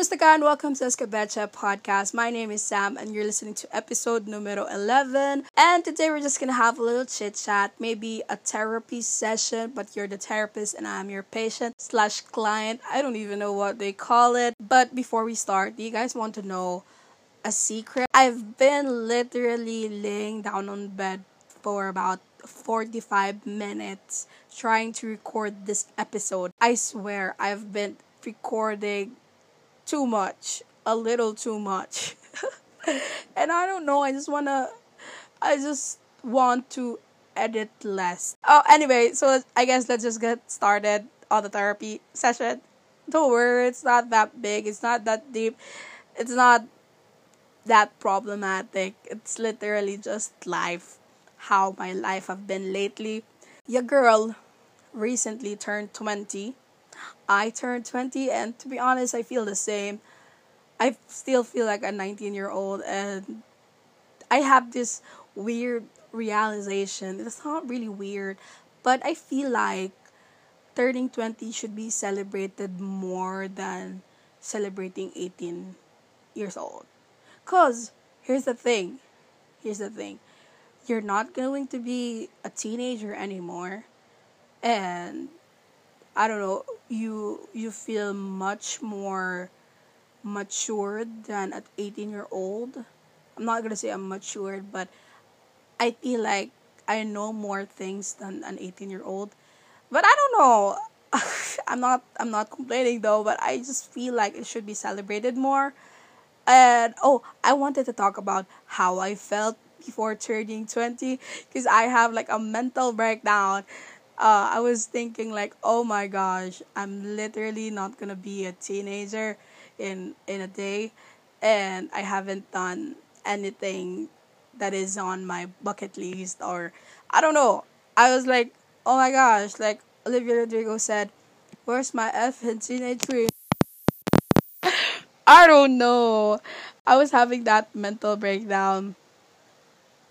Kamusta ka and welcome to Escabeche Podcast. My name is Sam and you're listening to episode numero 11. And today we're just gonna have a little chit chat, maybe a therapy session, but you're the therapist and I'm your patient slash client. I don't even know what they call it. But before we start, do you guys want to know a secret? I've been literally laying down on bed for about 45 minutes trying to record this episode. I swear I've been recording too much, a little too much. and I don't know, I just want to I just want to edit less. Oh, anyway, so I guess let's just get started on the therapy session. Don't worry, it's not that big, it's not that deep, it's not that problematic. It's literally just life, how my life have been lately. Your girl recently turned 20 I turned 20, and to be honest, I feel the same. I still feel like a 19 year old, and I have this weird realization. It's not really weird, but I feel like turning 20 should be celebrated more than celebrating 18 years old. Because here's the thing here's the thing you're not going to be a teenager anymore, and I don't know, you you feel much more matured than at 18 year old. I'm not gonna say I'm matured, but I feel like I know more things than an 18 year old. But I don't know. I'm not I'm not complaining though, but I just feel like it should be celebrated more. And oh, I wanted to talk about how I felt before turning 20 because I have like a mental breakdown uh, I was thinking like, oh my gosh, I'm literally not gonna be a teenager in in a day, and I haven't done anything that is on my bucket list or I don't know. I was like, oh my gosh, like Olivia Rodrigo said, where's my F in teenage dream? I don't know. I was having that mental breakdown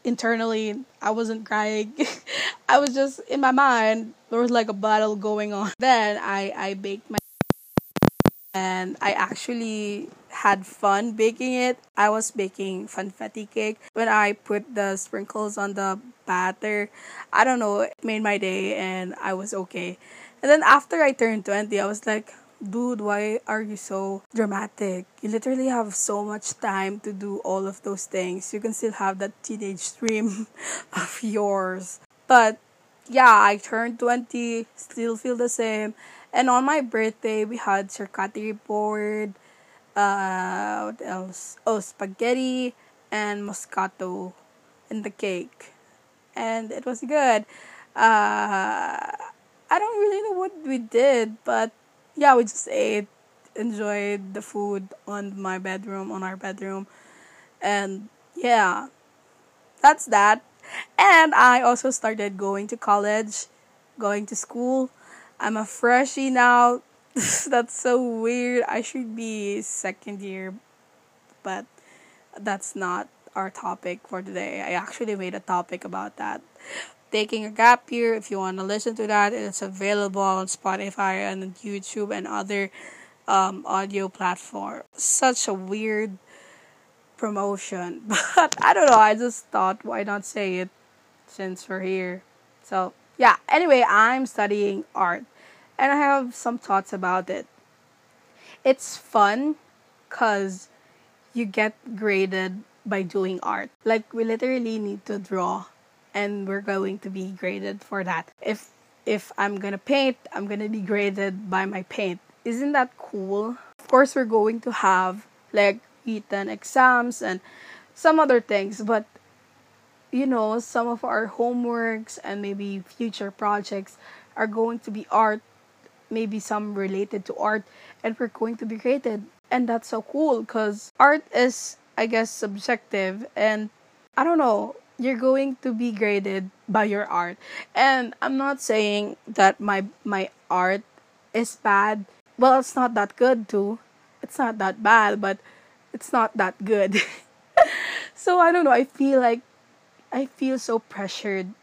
internally. I wasn't crying. I was just in my mind there was like a battle going on. Then I I baked my and I actually had fun baking it. I was baking funfetti cake when I put the sprinkles on the batter. I don't know, it made my day and I was okay. And then after I turned 20, I was like, dude, why are you so dramatic? You literally have so much time to do all of those things. You can still have that teenage dream of yours. But yeah, I turned 20, still feel the same. And on my birthday, we had charcuterie board, uh, what else? Oh, spaghetti and moscato in the cake. And it was good. Uh, I don't really know what we did, but yeah, we just ate, enjoyed the food on my bedroom, on our bedroom. And yeah, that's that. And I also started going to college, going to school. I'm a freshie now. that's so weird. I should be second year, but that's not our topic for today. I actually made a topic about that. Taking a gap year, if you want to listen to that, it's available on Spotify and YouTube and other um, audio platform. Such a weird promotion. But I don't know, I just thought why not say it since we're here. So, yeah, anyway, I'm studying art and I have some thoughts about it. It's fun cuz you get graded by doing art. Like we literally need to draw and we're going to be graded for that. If if I'm to paint, I'm to be graded by my paint. Isn't that cool? Of course, we're going to have like written exams and some other things, but you know, some of our homeworks and maybe future projects are going to be art, maybe some related to art, and we're going to be graded. And that's so cool because art is, I guess, subjective. And I don't know, you're going to be graded by your art. And I'm not saying that my my art is bad. Well, it's not that good too. It's not that bad, but it's not that good. so I don't know. I feel like I feel so pressured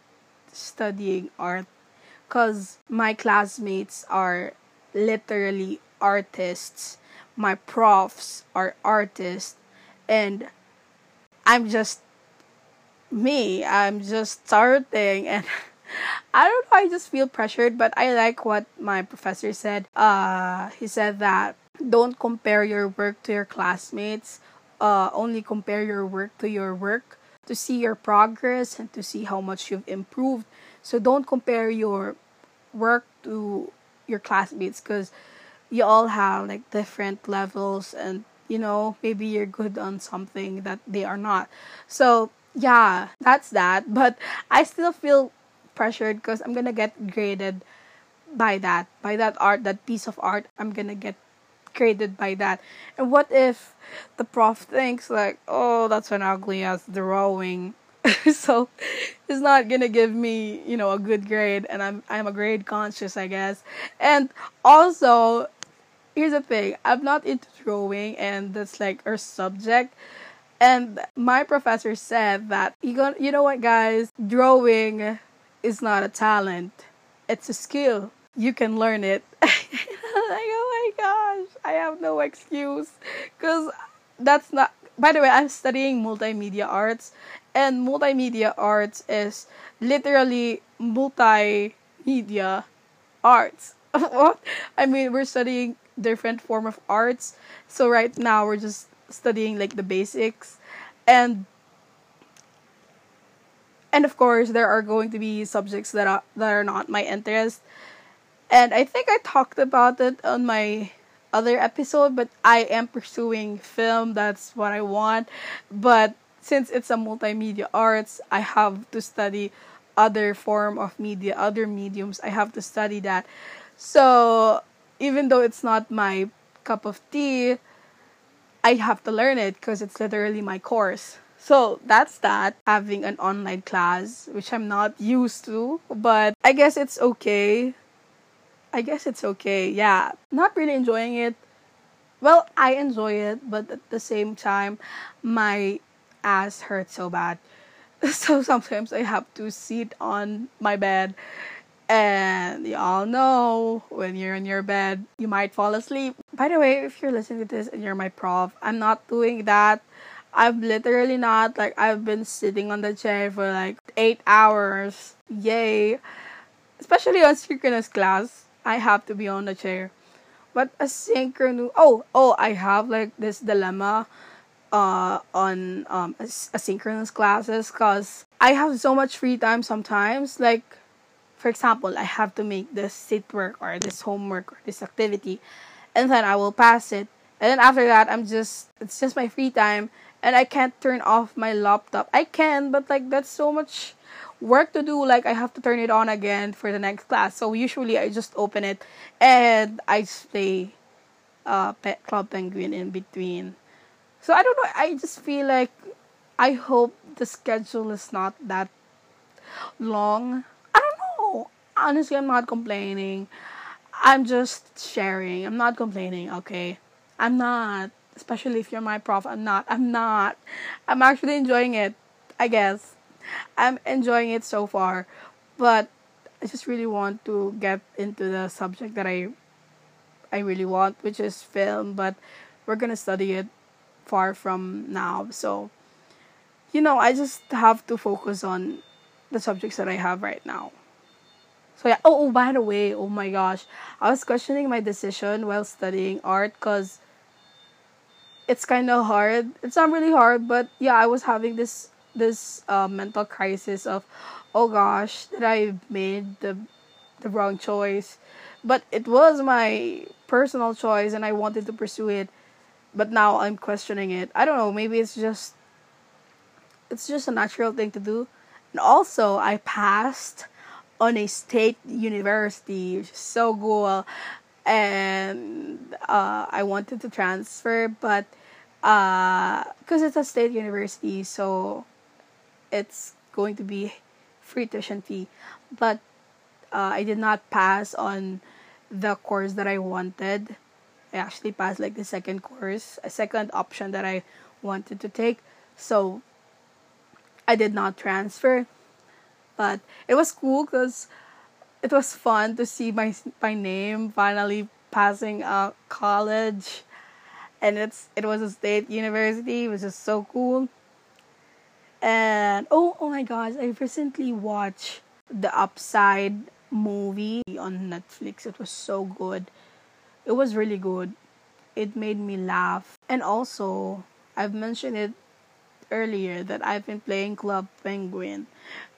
studying art because my classmates are literally artists. my profs are artists and I'm just me. I'm just starting and I don't know, I just feel pressured, but I like what my professor said. Uh he said that don't compare your work to your classmates. Uh only compare your work to your work to see your progress and to see how much you've improved. So don't compare your work to your classmates because you all have like different levels and you know maybe you're good on something that they are not so yeah that's that but i still feel pressured because i'm gonna get graded by that by that art that piece of art i'm gonna get graded by that. And what if the prof thinks like oh that's an ugly ass drawing. So it's not gonna give me you know a good grade and i'm i'm a grade conscious i guess. And also here's the thing. I'm not into drawing and that's like our subject. And my professor said that you go, you know what guys? Drawing is not a talent. It's a skill. You can learn it like oh my gosh i have no excuse because that's not by the way i'm studying multimedia arts and multimedia arts is literally multimedia arts i mean we're studying different form of arts. So right now we're just studying like the basics and and of course there are going to be subjects that are that are not my interest. And I think I talked about it on my other episode, but I am pursuing film. That's what I want. But since it's a multimedia arts, I have to study other form of media, other mediums. I have to study that. So even though it's not my cup of tea, I have to learn it because it's literally my course. So that's that, having an online class, which I'm not used to, but I guess it's okay. I guess it's okay. Yeah, not really enjoying it. Well, I enjoy it, but at the same time, my ass hurts so bad. So sometimes I have to sit on my bed and y'all know when you're in your bed, you might fall asleep. By the way, if you're listening to this and you're my prof, I'm not doing that. I've literally not like I've been sitting on the chair for like eight hours. Yay. Especially on synchronous class. I have to be on the chair. But asynchronous oh oh I have like this dilemma uh on um asynchronous classes because I have so much free time sometimes. Like for example, I have to make this sit work or this homework or this activity, and then I will pass it. And then after that, I'm just, it's just my free time, and I can't turn off my laptop. I can, but like, that's so much work to do. Like, I have to turn it on again for the next class. So usually, I just open it and I play uh, Pet Club Penguin in between. So I don't know, I just feel like I hope the schedule is not that long I don't know. honestly, I'm not complaining. I'm just sharing. I'm not complaining, okay? I'm not. Especially if you're my prof, I'm not. I'm not. I'm actually enjoying it, I guess. I'm enjoying it so far. But I just really want to get into the subject that I I really want, which is film, but we're gonna study it far from now. So you know, I just have to focus on the subjects that I have right now. So yeah. Oh, oh, by the way, oh my gosh, I was questioning my decision while studying art because it's kind of hard. It's not really hard, but yeah, I was having this this uh, mental crisis of, oh gosh, did I made the the wrong choice? But it was my personal choice, and I wanted to pursue it. But now I'm questioning it. I don't know. Maybe it's just it's just a natural thing to do. And also, I passed on a state university, which is so cool. And uh, I wanted to transfer, but because uh, it's a state university, so it's going to be free tuition fee. But uh, I did not pass on the course that I wanted. I actually passed like the second course, a second option that I wanted to take. So I did not transfer but it was cool because it was fun to see my my name finally passing out college and it's it was a state university, which is so cool. And oh oh my gosh, I recently watched the Upside movie on Netflix. It was so good. It was really good. It made me laugh. And also, I've mentioned it earlier that I've been playing Club Penguin.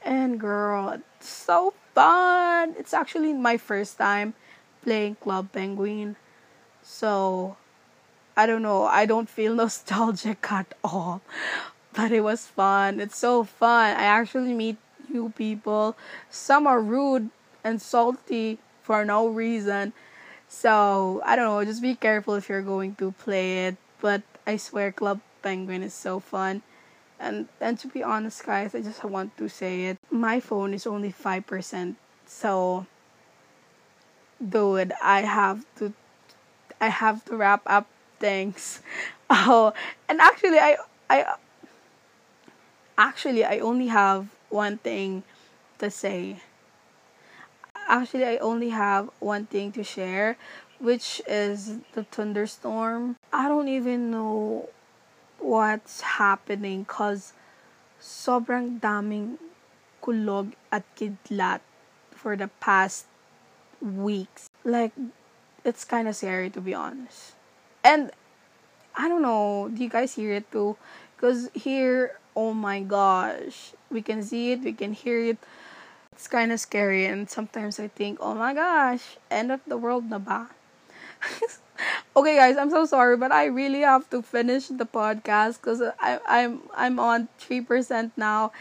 And girl, it's so fun. It's actually my first time playing Club Penguin. So, I don't know. I don't feel nostalgic at all. But it was fun. It's so fun. I actually meet new people. Some are rude and salty for no reason. So, I don't know. Just be careful if you're going to play it. But I swear, Club Penguin is so fun. And and to be honest, guys, I just want to say it. My phone is only five percent, so dude, I have to, I have to wrap up things. Oh, and actually, I I actually I only have one thing to say. Actually, I only have one thing to share, which is the thunderstorm. I don't even know what's happening cause sobrang daming kulog at kidlat for the past weeks. Like, it's kind of scary to be honest. And I don't know, do you guys hear it too? Because here, oh my gosh, we can see it, we can hear it. It's kind of scary, and sometimes I think, oh my gosh, end of the world na okay guys i'm so sorry but i really have to finish the podcast because i'm i'm on 3% now.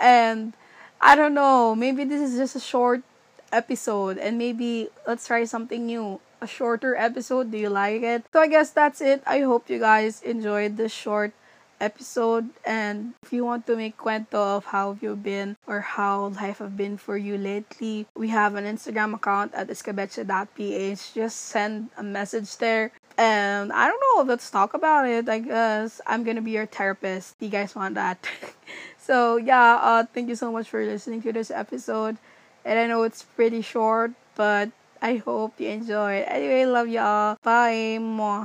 And i don't know maybe this is just a short episode and maybe let's try something new a shorter episode. Do you like it? So i guess that's it. I hope you guys enjoyed this short episode. And if you want to make cuento of how you've been or how life have been for you lately we have an instagram account at escabeche.ph just send a message there. And i don't know let's talk about it i guess. I'm gonna be your therapist. You guys want that? So yeah uh thank you so much for listening to this episode. And i know it's pretty short but i hope you enjoyed anyway love y'all. Bye. Mwah.